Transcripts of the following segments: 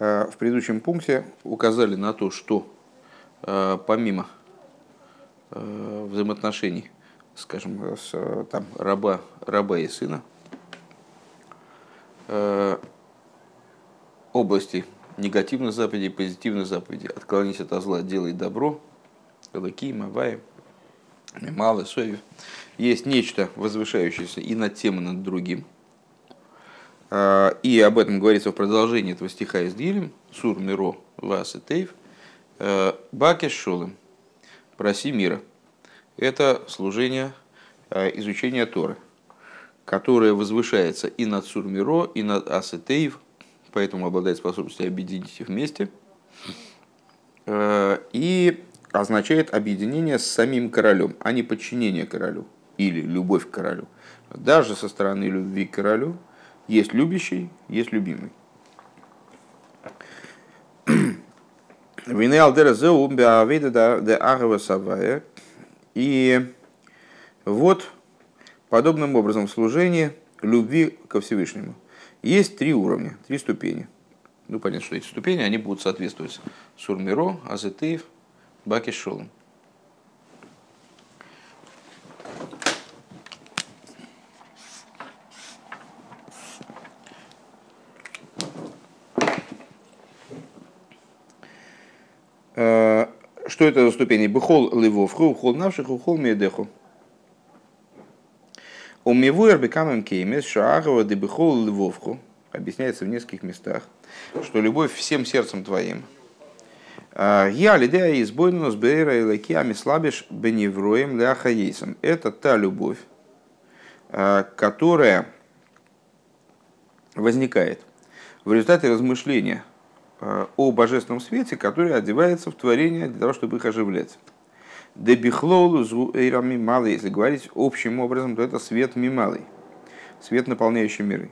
В предыдущем пункте указали на то, что помимо взаимоотношений, скажем, с там, раба, раба и сына, области негативных заповедей, позитивных заповедей, отклонись от зла, делай добро, Лаки, Мавай, Малы, Сови. Есть нечто возвышающееся и над тем, и над другим. А, и об этом говорится в продолжении этого стиха из Дилем, Сур Миро Вас и Тейв, а, Бакеш Шолем, проси мира. Это служение а, изучения Торы, которое возвышается и над Сур Миро, и над Асетеев, поэтому обладает способностью объединить их вместе. И означает объединение с самим королем, а не подчинение королю или любовь к королю. Даже со стороны любви к королю есть любящий, есть любимый. И вот подобным образом в служении любви ко Всевышнему есть три уровня, три ступени. Ну, понятно, что эти ступени, они будут соответствовать Сурмиро, Азетеев, Баки что это за ступени? Бехол ливовху, ухол навших, ухол медеху. У мивуэр бекамем кеймес шаагова де бехол ливовху. Объясняется в нескольких местах, что любовь всем сердцем твоим – я лидея избойну с бейра и лакиами слабиш беневроем ляхаейсом. Это та любовь, а, которая возникает в результате размышления а, о божественном свете, который одевается в творение для того, чтобы их оживлять. Дебихлоулу зуэйрами малый, если говорить общим образом, то это свет мималый, свет, наполняющий миры.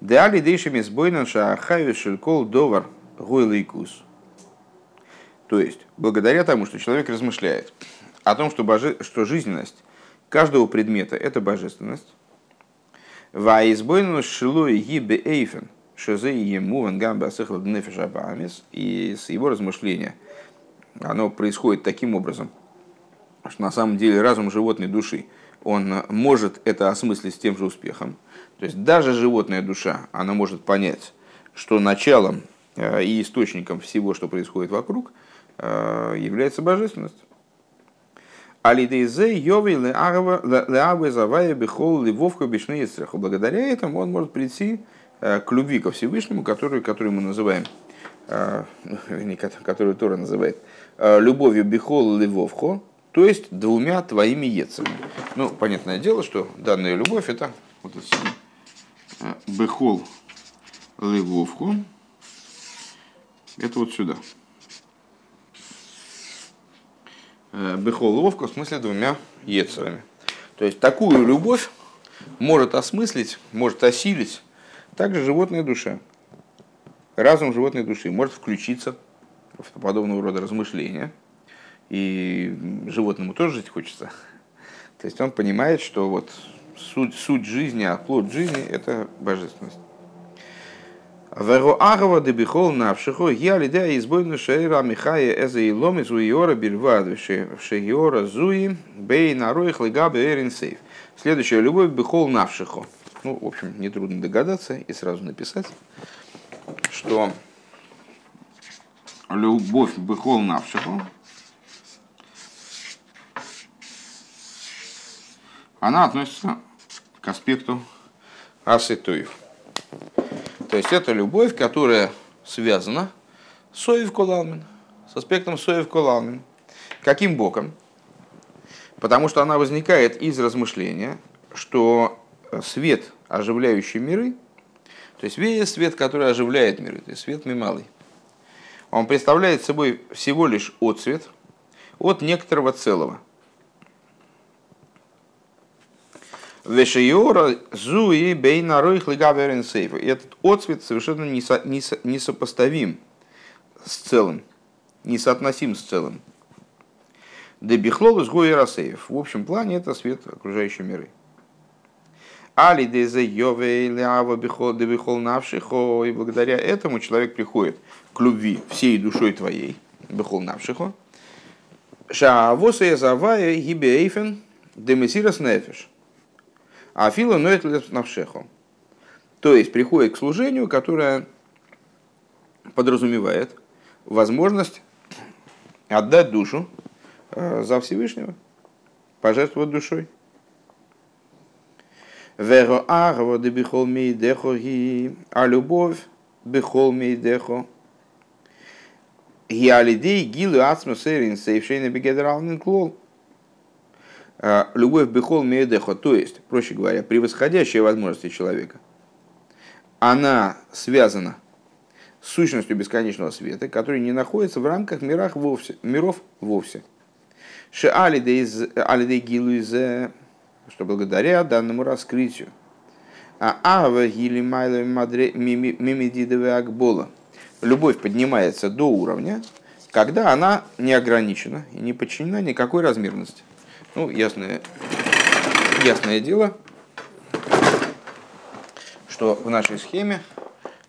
Деали дейшими сбойнан шаахаю шелькол довар – Гойлайкус. То есть, благодаря тому, что человек размышляет о том, что, боже... что жизненность каждого предмета – это божественность, Ваизбойну шилой гибе эйфен, шезе ему вангамба асыхла днефишабамис, и с его размышления оно происходит таким образом, что на самом деле разум животной души, он может это осмыслить с тем же успехом. То есть даже животная душа, она может понять, что началом Э, и источником всего, что происходит вокруг, э, является божественность. Алидейзе йови леавы завая бихол ливовка бишны Благодаря этому он может прийти к любви ко Всевышнему, которую, которую мы называем, которую Тора называет, любовью бихол ливовхо, то есть двумя твоими ецами. Ну, понятное дело, что данная любовь это вот это бихол ливовху, это вот сюда. Э, Бехол ловко в смысле двумя ецерами. То есть такую любовь может осмыслить, может осилить также животная душа. Разум животной души может включиться в подобного рода размышления. И животному тоже жить хочется. То есть он понимает, что вот суть, суть жизни, а плод жизни – это божественность. Веро агава де бихол навшихо, я любовь бихол навшихо. Ну, в общем, нетрудно догадаться и сразу написать, что любовь бихол навшихо, она относится к аспекту асетуев. То есть это любовь, которая связана с Соев Кулалмин, с аспектом Соев Кулалмин. Каким боком? Потому что она возникает из размышления, что свет, оживляющий миры, то есть весь свет, который оживляет миры, то есть свет мималый, он представляет собой всего лишь отцвет от некоторого целого. Вешиора зуи бейна ройх лигаверен сейфа. И этот отцвет совершенно несопоставим с целым, несоотносим с целым. Дебихлол из Гуи. В общем плане это свет окружающей миры. Али дезе йове лява бихол бихол навшихо. И благодаря этому человек приходит к любви всей душой твоей. Бихол навшихо. Шаавоса завая гибейфен демесирас нефиш. А фила ноет навшехо. То есть приходит к служению, которое подразумевает возможность отдать душу э, за Всевышнего, пожертвовать душой. Веро агво де бихол мейдехо ги, а любовь бихол мейдехо. Гиалидей гилу ацму сейрин сейфшейна бегедралнин клол. Э, любовь бихол мейдехо, то есть, проще говоря, превосходящая возможности человека, она связана с сущностью бесконечного света, который не находится в рамках мирах вовсе, миров вовсе. Ше алидей гилу из что благодаря данному раскрытию. А ава гили майло мимидидове акбола. Любовь поднимается до уровня, когда она не ограничена и не подчинена никакой размерности. Ну, ясное, ясное дело, что в нашей схеме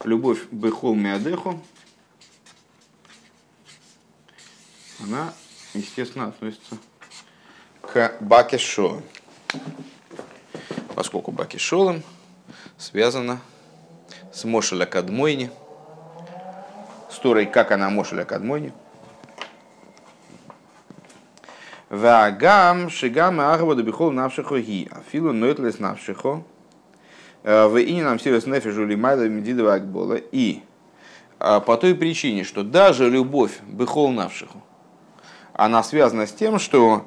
любовь бехол миадеху, она, естественно, относится к бакешо поскольку Баки Шолом связана с Мошеля Кадмойни, с Торой, как она Мошеля Кадмойни. Вагам шигам ахвода бихол навшихо ги, афилу ноэтлес навшихо, э, в ине нам сирос нефежу лимайда медидова акбола. И э, по той причине, что даже любовь бихол навшиху, она связана с тем, что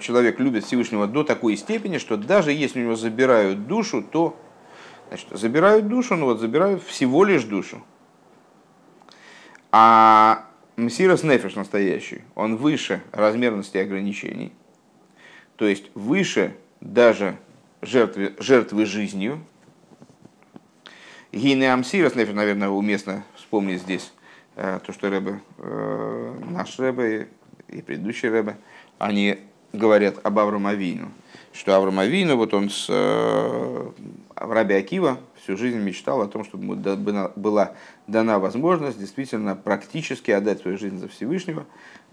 человек любит Всевышнего до такой степени, что даже если у него забирают душу, то значит, забирают душу, ну вот забирают всего лишь душу. А Мсирос Нефиш настоящий, он выше размерности ограничений, то есть выше даже жертвы, жертвы жизнью. Гине Амсирос Нефиш, наверное, уместно вспомнить здесь э, то, что Рэбе, э, наш Рэбе и предыдущий Рэбе, они говорят об Авраамовину, что Авраамовину, вот он с э, Раби Акива всю жизнь мечтал о том, чтобы ему была дана возможность действительно практически отдать свою жизнь за Всевышнего,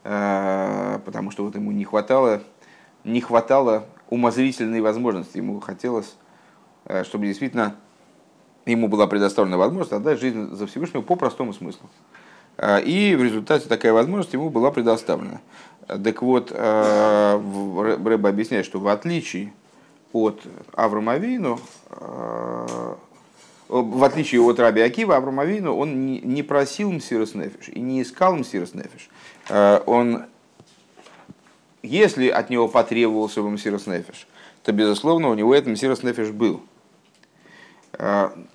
э, потому что вот ему не хватало, не хватало умозрительной возможности, ему хотелось, э, чтобы действительно ему была предоставлена возможность отдать жизнь за Всевышнего по простому смыслу. Э, и в результате такая возможность ему была предоставлена. Так вот, э, Рэба объясняет, что в отличие от Авраама э, в отличие от Раби Акива, Авраам он не просил Мсирос Нефиш и не искал Мсирос Нефиш. Э, он, если от него потребовался бы Мсирос Нефиш, то, безусловно, у него этот Мсирос Нефиш был.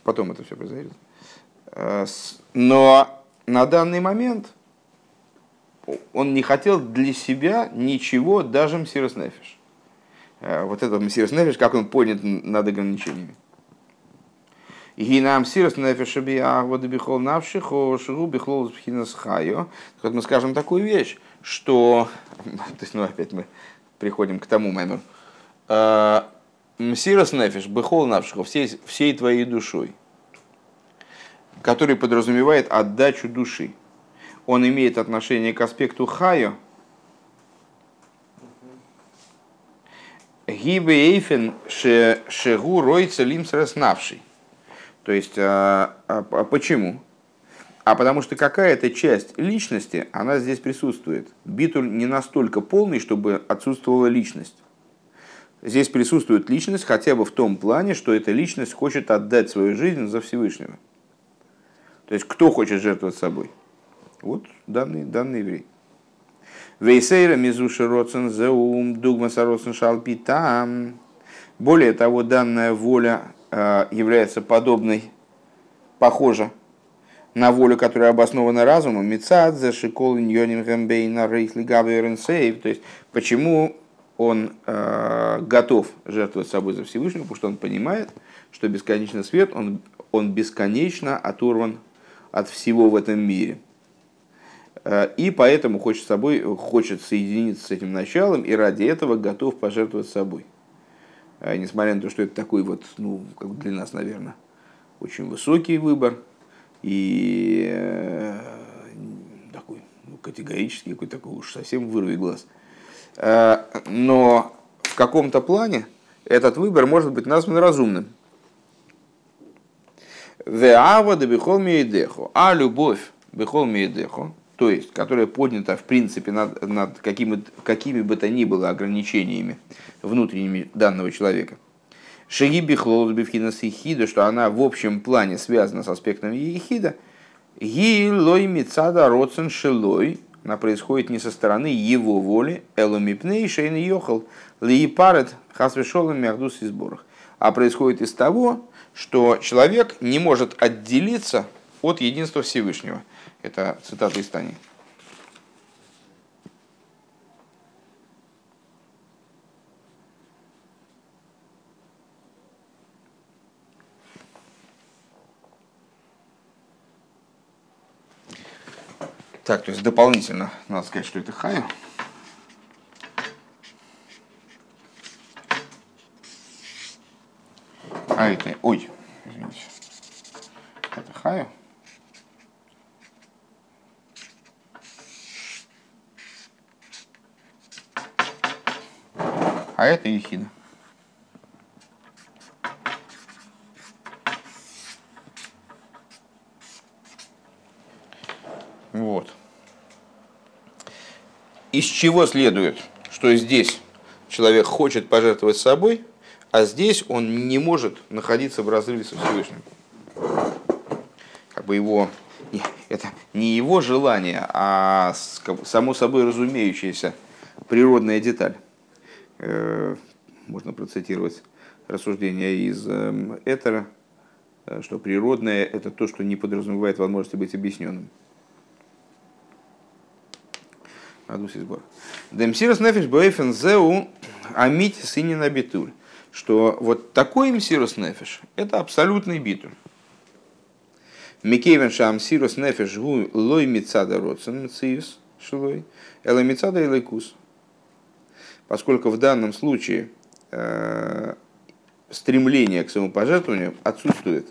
Потом это все произойдет. Но на данный момент – он не хотел для себя ничего, даже Мсирос Нефиш. Э, вот этот מסירות נפש, как он понят над ограничениями. הנה מסירות בכל נפשך שהוא בחינת חיה. Вот мы скажем такую вещь, что, то есть, ну опять мы приходим к тому маймору. Э, מסירות נפש בכל נפשך всей, всей твоей душой, который подразумевает отдачу души он имеет отношение к аспекту хайо. Гибе эйфен шегу ройца лимс раснавший. То есть, а, а, а почему? А потому что какая-то часть личности, она здесь присутствует. Битуль не настолько полный, чтобы отсутствовала личность. Здесь присутствует личность хотя бы в том плане, что эта личность хочет отдать свою жизнь за Всевышнего. То есть, кто хочет жертвовать собой? Вот данный, данный еврей. Вейсейра мизуши роцен зеум дугма сароцен шалпитам. Более того, данная воля э, является подобной, похожа на волю, которая обоснована разумом. Мицадзе, шикол, ньоним, гэмбейна, рейхли, сейв. То есть, почему он э, готов жертвовать собой за Всевышнего, потому что он понимает, что бесконечный свет, он, он бесконечно оторван от всего в этом мире – и поэтому хочет, собой, хочет соединиться с этим началом и ради этого готов пожертвовать собой. несмотря на то, что это такой вот, ну, как для нас, наверное, очень высокий выбор и э, такой ну, категорический, какой такой уж совсем вырви глаз. Э, но в каком-то плане этот выбор может быть назван разумным. А любовь бихол миедехо, то есть, которая поднята в принципе над, над какими, какими бы то ни было ограничениями внутренними данного человека. Шаги бихлол бифхинас ехида, что она в общем плане связана с аспектом ехида. Ги лой мицада роцен шелой, она происходит не со стороны его воли, эломипней шейн йохал, лиепарет хасвешолом мягдус и сборах, а происходит из того, что человек не может отделиться от единства Всевышнего. Это цитата из Тани. Так, то есть дополнительно надо сказать, что это хаю. А это, ой, извините, это хаю. А это ехида. Вот. Из чего следует, что здесь человек хочет пожертвовать собой, а здесь он не может находиться в разрыве со Всевышним. Как бы его, это не его желание, а само собой разумеющаяся природная деталь. Э, можно процитировать рассуждение из эм, Этера, э, что природное – это то, что не подразумевает возможности быть объясненным. Адус избор. Демсирос нефиш боэфен зеу амить синина битуль. Что вот такой мсирос нефиш – это абсолютный битуль. Микевен шам сирос нефиш гу лой мицада родсен мциюс шилой, эла мицада и лайкус. Поскольку в данном случае э, стремление к самопожертвованию отсутствует.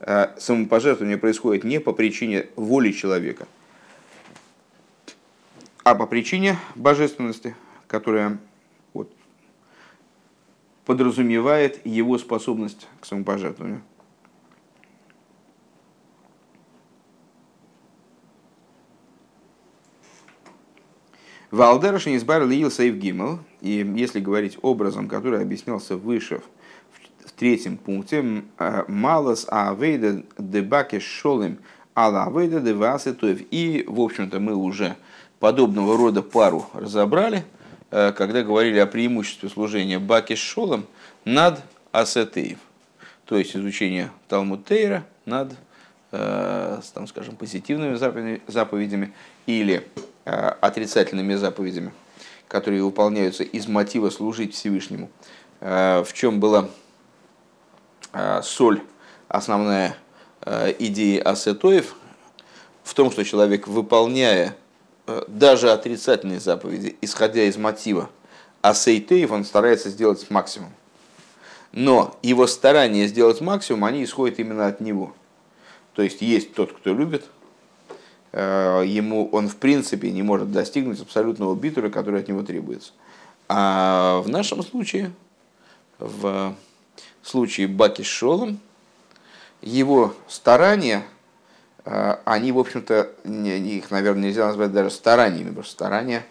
Э, самопожертвование происходит не по причине воли человека – а по причине божественности, которая вот, подразумевает его способность к самопожертвованию. Валдершин избар Лиил Сейв Гимел, и если говорить образом, который объяснялся выше в третьем пункте, Малас Авейда Дебаке Шолем Алла Авейда Девасе И, в общем-то, мы уже подобного рода пару разобрали, э, когда говорили о преимуществе служения Баки с Шолом над Асетеев, то есть изучение Талмуд Тейра над, э, там, скажем, позитивными заповедями или отрицательными заповедями, которые выполняются из мотива служить Всевышнему. В чем была соль, основная идея Асетоев, в том, что человек, выполняя Э, даже отрицательные заповеди, исходя из мотива асейтеев, он старается сделать максимум. Но его старания сделать максимум, они исходят именно от него. То есть есть тот, кто любит, э, ему он в принципе не может достигнуть абсолютного битуля, который от него требуется. А в нашем случае, в случае Баки с Шолом, его старания – а, они, в общем-то, их, наверное, нельзя назвать даже стараниями, потому что старания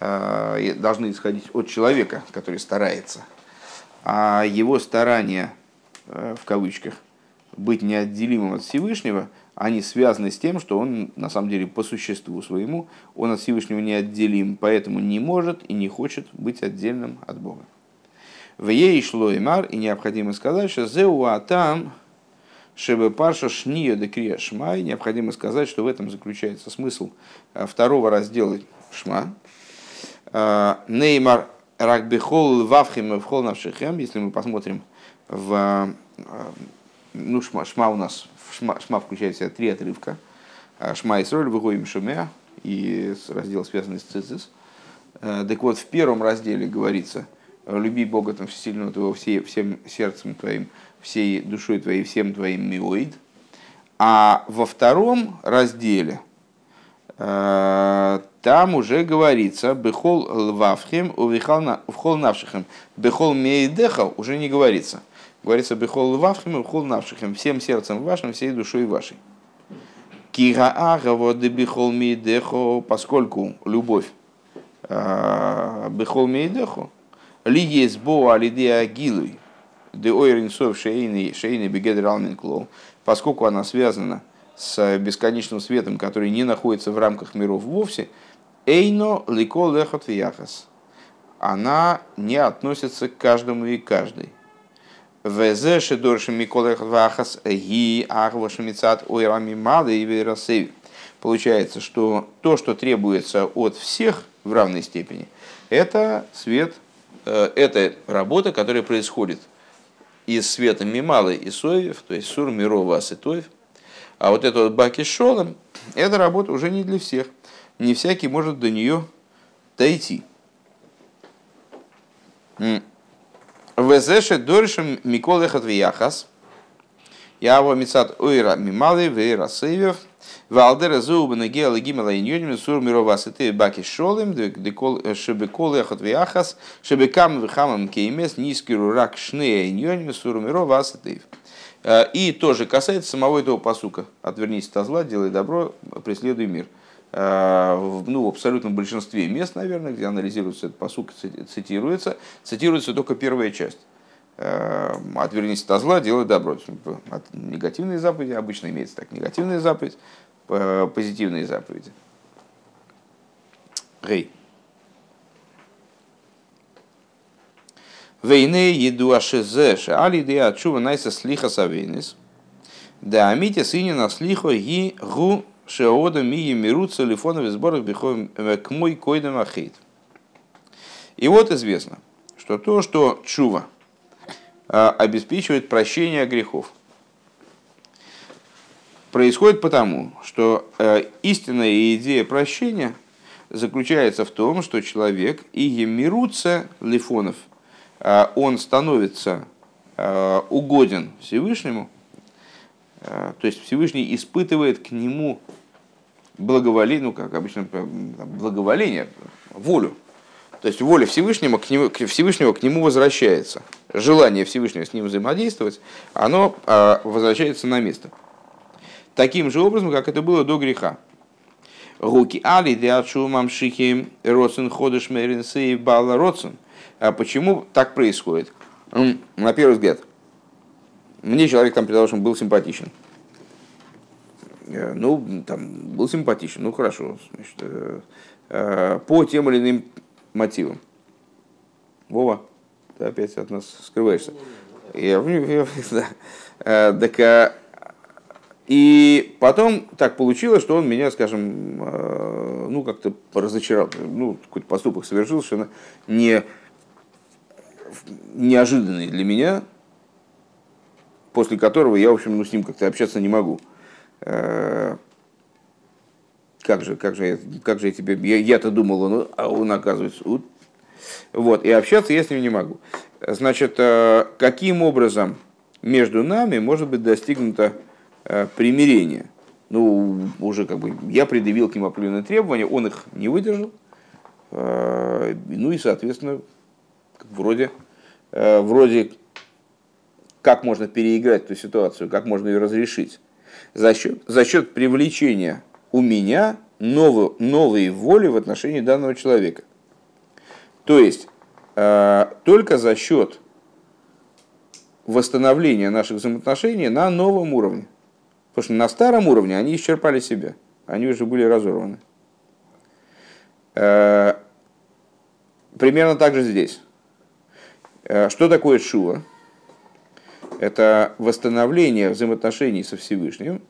а, должны исходить от человека, который старается. А его старания, в кавычках, быть неотделимым от Всевышнего, они связаны с тем, что он, на самом деле, по существу своему, он от Всевышнего неотделим, поэтому не может и не хочет быть отдельным от Бога. В ей шло и мар, и необходимо сказать, что зеуа там Шебе Парша Шния де Крия Шмай, необходимо сказать, что в этом заключается смысл э, второго раздела Шма. Э, Неймар Ракбихол Вавхим Вхол Навшихем, если мы посмотрим в э, ну, шма, шма у нас, шма, шма включает в себя три отрывка. Шма и Сроль, Выгоим Шумеа и раздел, связанный с Цицис. Так вот, в первом разделе говорится, люби Бога там сильного твоего все, всем сердцем твоим, всей душой твоей, всем твоим миоид. А во втором разделе э, там уже говорится «Бехол лвавхем увихол навшихем». «Бехол мейдеха» уже не говорится. Говорится «Бехол лвавхем увихол навшихем» всем сердцем вашим, всей душой вашей. Кигаага бехол мейдехо, поскольку любовь э, бехол мейдехо, ли есть бо алиде агилуй, де ойринсов шейны шейны бегедр алминклоу, поскольку она связана с бесконечным светом, который не находится в рамках миров вовсе, эйно лико лехот вияхас. Она не относится к каждому и каждой. Везе шедоршим миколех вахас ги ахвашамицат ойрами мады и верасеви. Получается, что то, что требуется от всех в равной степени, это свет, э, это работа, которая происходит из света Мималы и Соевев, то есть Сур, Мирова, Аситоев. А вот это вот Баки Шолом, эта работа уже не для всех. Не всякий может до нее дойти. Везеше доришем Микол Эхат Вияхас. Я его мецат ойра мималы вейра сейвев. Валдера зубы на геала гимала иньоним сур мирова сеты баки шолем, шебе кол эхот вяхас, шебе кам вихамам кеймес, нискиру рак шне иньоним сур мирова сетыв. И тоже касается самого этого посука. Отвернись от зла, делай добро, преследуй мир. Ну, в абсолютном большинстве мест, наверное, где анализируется этот посук, цитируется, цитируется только первая часть. Отвернись от зла, делай добро. Негативные заповеди обычно имеется так. Негативная заповедь, позитивные заповеди. Гей. Вейне еду ашезе шали де ачува найса слиха савейнис. Да амите сыне слихо ги гу шеода ми мирут телефонов сборах бихом э, к мой койдам. И вот известно, что то, что чува э, обеспечивает прощение грехов – происходит потому, что э, истинная идея прощения заключается в том, что человек и емируца лифонов, э, он становится э, угоден Всевышнему, то есть Всевышний испытывает к нему благоволение, ну как обычно благоволение, волю. То есть воля Всевышнего к, нему, Всевышнего к нему возвращается. Желание Всевышнего с ним взаимодействовать, оно э, возвращается на место таким же образом, как это было до греха. Руки али диачу мамшихи роцен ходыш меринсы и бала роцен. А почему так происходит? На первый взгляд, мне человек там, предположим, был симпатичен. Э, ну, там, был симпатичен, ну хорошо, значит, э, э, по тем или иным мотивам. Вова, ты опять от нас скрываешься. Я, я, да. Так и потом так получилось, что он меня, скажем, ну как-то разочаровал, ну какой-то поступок совершил, совершенно не, неожиданный для меня, после которого я, в общем, ну, с ним как-то общаться не могу. Э, как же, как же, как же я тебе, я, я-то думал, ну, а он оказывается, вот. вот, и общаться я с ним не могу. Значит, э, каким образом между нами может быть достигнуто Э, примирения. Ну, уже как бы я предъявил к нему определенные требования, он их не выдержал. Ну и, соответственно, вроде, вроде как можно переиграть эту ситуацию, как можно ее разрешить. За счет, за счет привлечения у меня новой, новой воли в отношении данного человека. То есть, только за счет восстановления наших взаимоотношений на новом уровне. Потому что на старом уровне они исчерпали себя. Они уже были разорваны. Э, примерно так же здесь. Э, что такое шува? Это восстановление взаимоотношений со Всевышним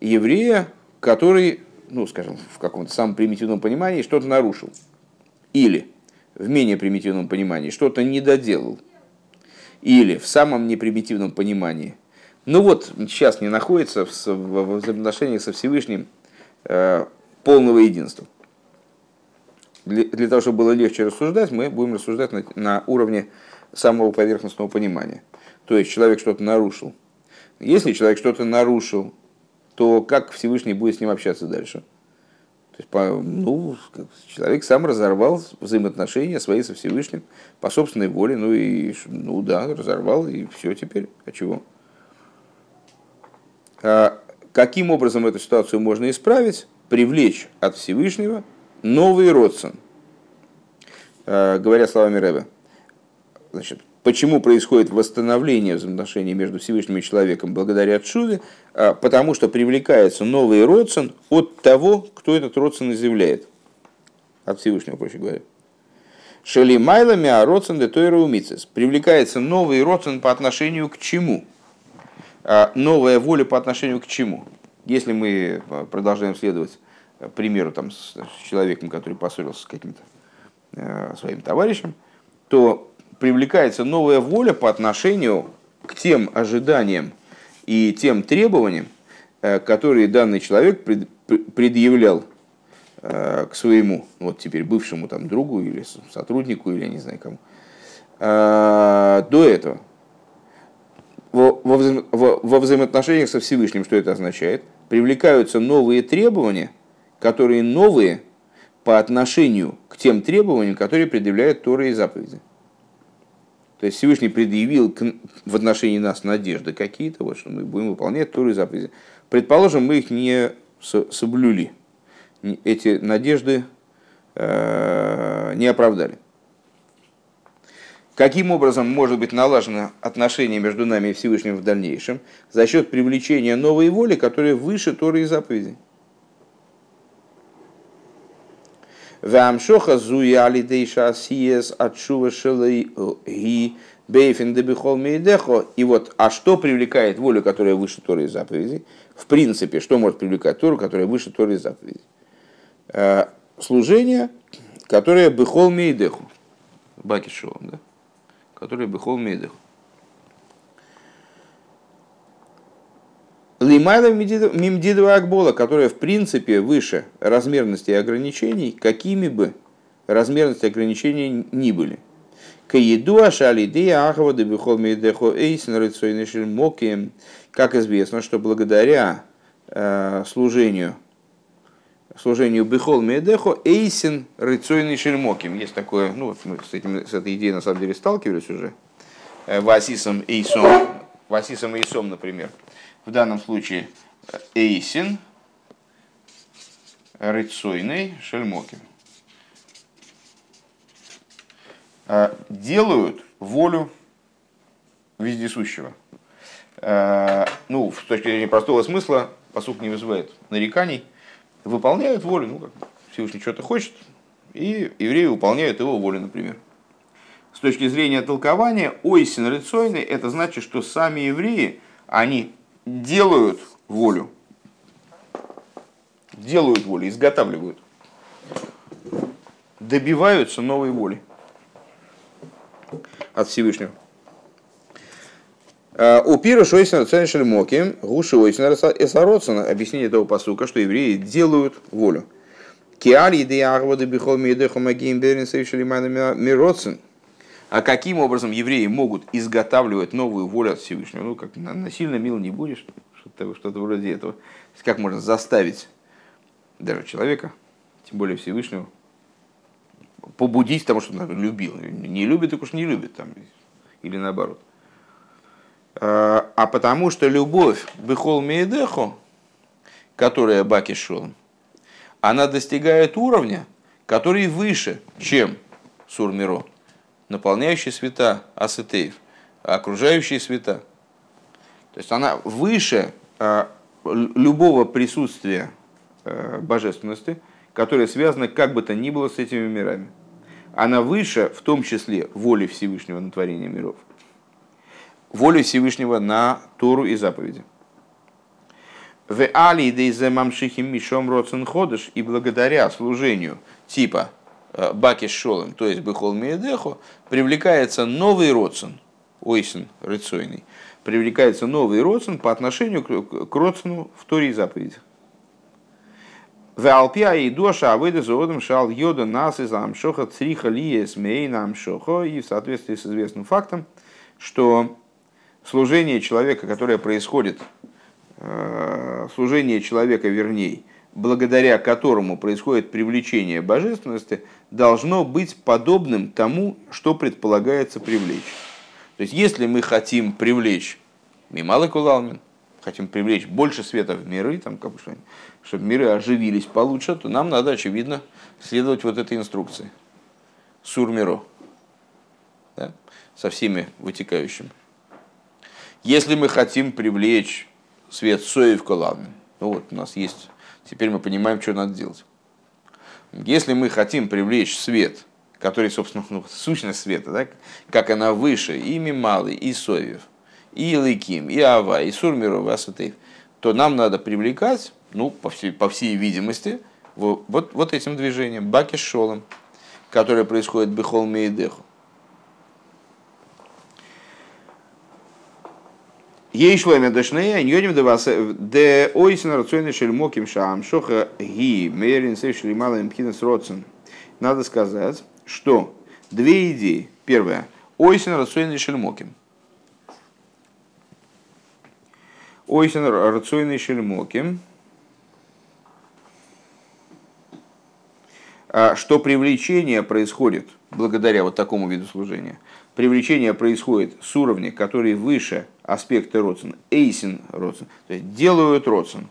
еврея, который, ну, скажем, в каком-то самом примитивном понимании что-то нарушил. Или в менее примитивном понимании что-то не доделал. Или в самом непримитивном понимании ну вот, сейчас не находится в, взаимоотношениях со Всевышним э, полного единства. для, для того, чтобы было легче рассуждать, мы будем рассуждать на, на уровне самого поверхностного понимания. То есть человек что-то нарушил. Если человек что-то нарушил, то как Всевышний будет с ним общаться дальше? То есть, ну, человек сам разорвал взаимоотношения свои со Всевышним по собственной воле, ну и, ну да, разорвал, и все теперь. А чего? А каким образом эту ситуацию можно исправить? Привлечь от Всевышнего новый родствен. А, говоря словами Рэбе, значит, Почему происходит восстановление взаимоотношений между Всевышним и человеком благодаря Чуве? А, потому что привлекается новый родствен от того, кто этот родствен изъявляет. От Всевышнего, проще говоря. Шели майлами, а родствен де тойра умицес. Привлекается новый родствен по отношению к чему? А, новая воля по отношению к чему? Если мы а, продолжаем следовать примеру там, с человеком, который поссорился с каким-то своим товарищем, то привлекается новая воля по отношению к тем ожиданиям и тем требованиям, э, которые данный человек предъявлял э, к своему, вот теперь бывшему там другу или сотруднику, или я не знаю кому, э, до этого. Во, во, вза во, во взаимоотношениях со Всевышним, что это означает? Привлекаются новые требования, которые новые по отношению к тем требованиям, которые предъявляют Торы и заповеди. То есть Всевышний предъявил в отношении нас надежды какие-то, вот, что мы будем выполнять Торы и заповеди. Предположим, мы их не соблюли. Эти надежды э, не оправдали. Каким образом может быть налажено отношение между нами и Всевышним в дальнейшем? За счет привлечения новой воли, которая выше Торы и заповедей. Вамшоха зуя алидейша асиес отшува шелей ги бейфин дебихол мейдехо. И вот, а что привлекает волю, которая выше Торы и заповедей? В принципе, что может привлекать Тору, которая выше Торы и заповедей? Э, служение, которое бихол мейдеху. Бакишевым, да? Которое бихол мейдеху. Лимайла мимдидова акбола, которая в принципе выше размерности и ограничений, какими бы размерности и ограничения ни были. Каеду ашалидея ахава дебихол мейдехо эйсен. Как известно, что благодаря э, служению служению Бехол Медехо Эйсин Рыцойный Шельмоким. Есть такое, ну вот мы с, этим, с этой идеей на самом деле сталкивались уже. Э, Васисом Эйсом, Васисом Эйсом, например в данном случае эйсин, рыцойный, шельмокин. А, делают волю вездесущего. А, ну, с точки зрения простого смысла, посук не вызывает нареканий. Выполняют волю, ну, как Всевышний что-то хочет, и евреи выполняют его волю, например. С точки зрения толкования, ойсин рыцойный, это значит, что сами евреи, они делают волю. Делают волю, изготавливают. Добиваются новой воли от Всевышнего. А, у Пира Шойсина Ценшель Моки, Гуши Ойсина Эсароцена, объяснение этого посука, что евреи делают волю. Киали де Агвода Бихол Мидеху Магиим Берин Сейшелимана Мироцин – а каким образом евреи могут изготавливать новую волю от Всевышнего? Ну, как насильно мил не будешь, что-то что вроде этого. Как можно заставить даже человека, тем более Всевышнего, побудить тому, что он любил. Не любит, так уж не любит. Там, или наоборот. А, а потому что любовь Бехол Мейдехо, которая Баки шел, она достигает уровня, который выше, чем Сурмиро наполняющий света асетеев, окружающие света. То есть она выше а, любого присутствия а, божественности, которое связано как бы то ни было с этими мирами. Она выше, в том числе, воли Всевышнего на творение миров. Воли Всевышнего на Тору и заповеди. В али мишом роцен ходыш и благодаря служению типа Э, Баки Шолем, то есть Бехол Миедехо, привлекается новый родствен, Ойсен рыцойный, привлекается новый родствен по отношению к родствену в Торе и заповедях. Валпия и доша, а выйдет за шал йода нас из амшоха цриха лия смейна амшоха. И в соответствии с известным фактом, что служение человека, которое происходит, э, служение человека вернее, благодаря которому происходит привлечение божественности, должно быть подобным тому, что предполагается привлечь. То есть, если мы хотим привлечь Мималы Кулалмин, хотим привлечь больше света в миры, там, как бы, чтобы миры оживились получше, то нам надо, очевидно, следовать вот этой инструкции. Сурмиро. Да? Со всеми вытекающими. Если мы хотим привлечь свет Соев Кулалмин, ну вот у нас есть, теперь мы понимаем, что надо делать. Если мы хотим привлечь свет, который, собственно, ну, сущность света, да, как она выше и Мималы, и Соев, и Лыким, и Ава, и Сурмиру, Васатейв, то нам надо привлекать, ну, по всей, по всей видимости, вот, вот этим движением, баки с шолом, которое происходит бехол мейдеху. Ей шломе дашнея, аньоним де вас, де ойсен рационный шельмоким шам, шоха ги, мерин сейшли малым пхинес родсен. Надо сказать, что две идеи. Первая. Ойсен рационный шельмоким. Ойсен рационный шельмоки. А что привлечение происходит благодаря вот такому виду служения. Привлечение происходит с уровня, который выше аспекта родсен, эйсин родсен, то есть делают родсен.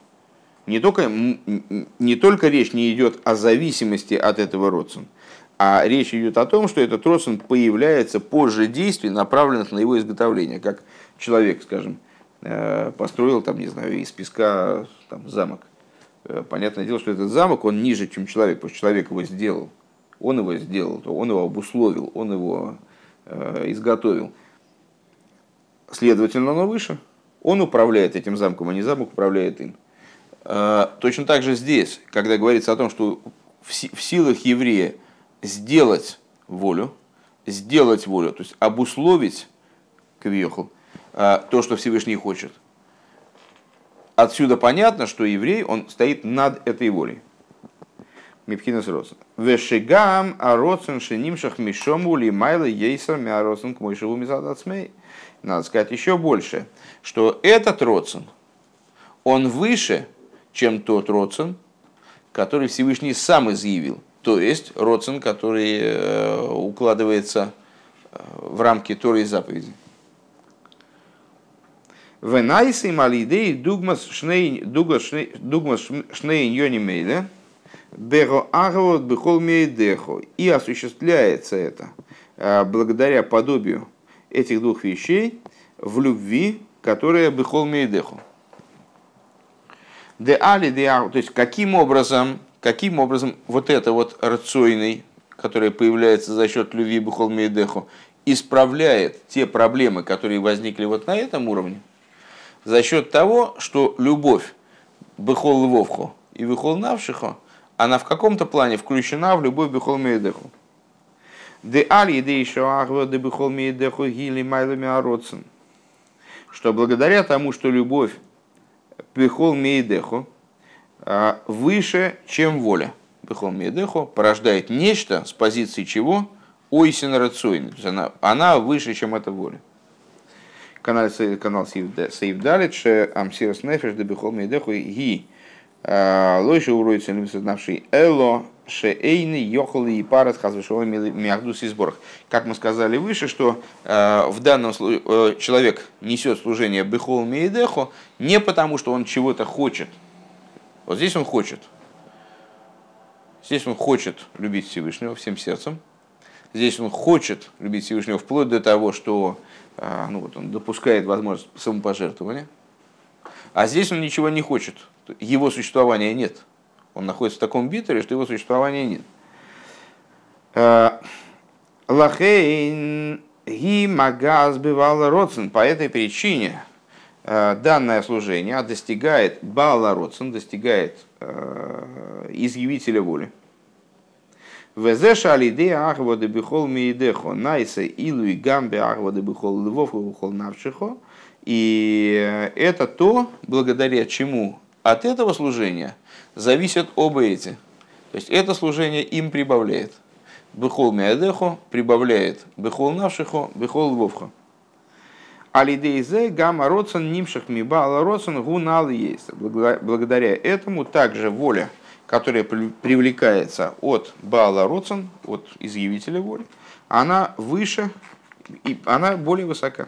Не только, не только речь не идет о зависимости от этого родсен, а речь идет о том, что этот родсен появляется позже действий, направленных на его изготовление, как человек, скажем, Э, построил там, не знаю, из песка там, замок. Э, понятное дело, что этот замок, он ниже, чем человек, потому что человек его сделал. Он его сделал, он его обусловил, он его изготовил. Следовательно, он выше. Он управляет этим замком, а не замок управляет им. Э, точно так же здесь, когда говорится о том, что в, силах еврея сделать волю, сделать волю, то есть обусловить квьехал, а, то, что Всевышний хочет. Отсюда понятно, что еврей, он стоит над этой волей. Мипхинас Роцен. Вешигам ароцен шенимшах мишому ли майла ейсер миароцен к мойшеву мизадацмей. Надо сказать еще больше, что этот роцен, он выше, чем тот роцен, который Всевышний сам изъявил. То есть роцен, который э, укладывается э, в рамки Торы и заповедей. Венайсы малидей дугмас шней дугмас шней ньони мейле бего агавот бехол мейдехо. И осуществляется это а, благодаря подобию этих двух вещей в любви, которая бехол мейдехо. Де али де то есть каким образом, каким образом вот это вот рацойный, который появляется за счет любви бехол мейдехо, исправляет те проблемы, которые возникли вот на этом уровне, за счет того, что любовь Бехол Львовху и Бехол Навшиху, она в каком-то плане включена в любовь Бехол Мейдеху. Де аль едейшо ахва де Бехол Мейдеху гили майлами ароцен. Что благодаря тому, что любовь Бехол Мейдеху а, выше, чем воля. Бехол Мейдеху порождает нечто, с позиции чего? Ойсен рацойн. Она, она выше, чем эта воля канал канал Сейв Далит, Амсирас Нефеш, Дебихол Мейдеху, Ги, Лойши уроится навший Эло, Шеэйны, Йохолы и Парас, Хазвешова, Миахдус и Сборах. Как мы сказали выше, что э, в данном случае э, человек несет служение Бехол Мейдеху не потому, что он чего-то хочет. Вот здесь он хочет. Здесь он хочет любить Всевышнего всем сердцем. Здесь он хочет любить Всевышнего вплоть до того, что ну, вот он допускает возможность самопожертвования, а здесь он ничего не хочет, его существования нет. Он находится в таком битере, что его существования нет. А, Лахейн ги магаз бывал родсен. По этой причине а, данное служение достигает Бала Родсен, достигает изъявителя воли. Везеша алиде ахводы бихол миидехо найса илуи гамбе ахводы бихол львов и бихол навшихо. И это то, благодаря чему От этого служения зависят оба эти. То есть это служение им прибавляет. Бехол миадехо прибавляет бехол навшихо, бехол лвовхо. Алидейзе гамма родсон нимших мибала родсон гунал есть. Благодаря этому также воля, которая привлекается от Баала Родсон, от изъявителя воли, она выше, и она более высока.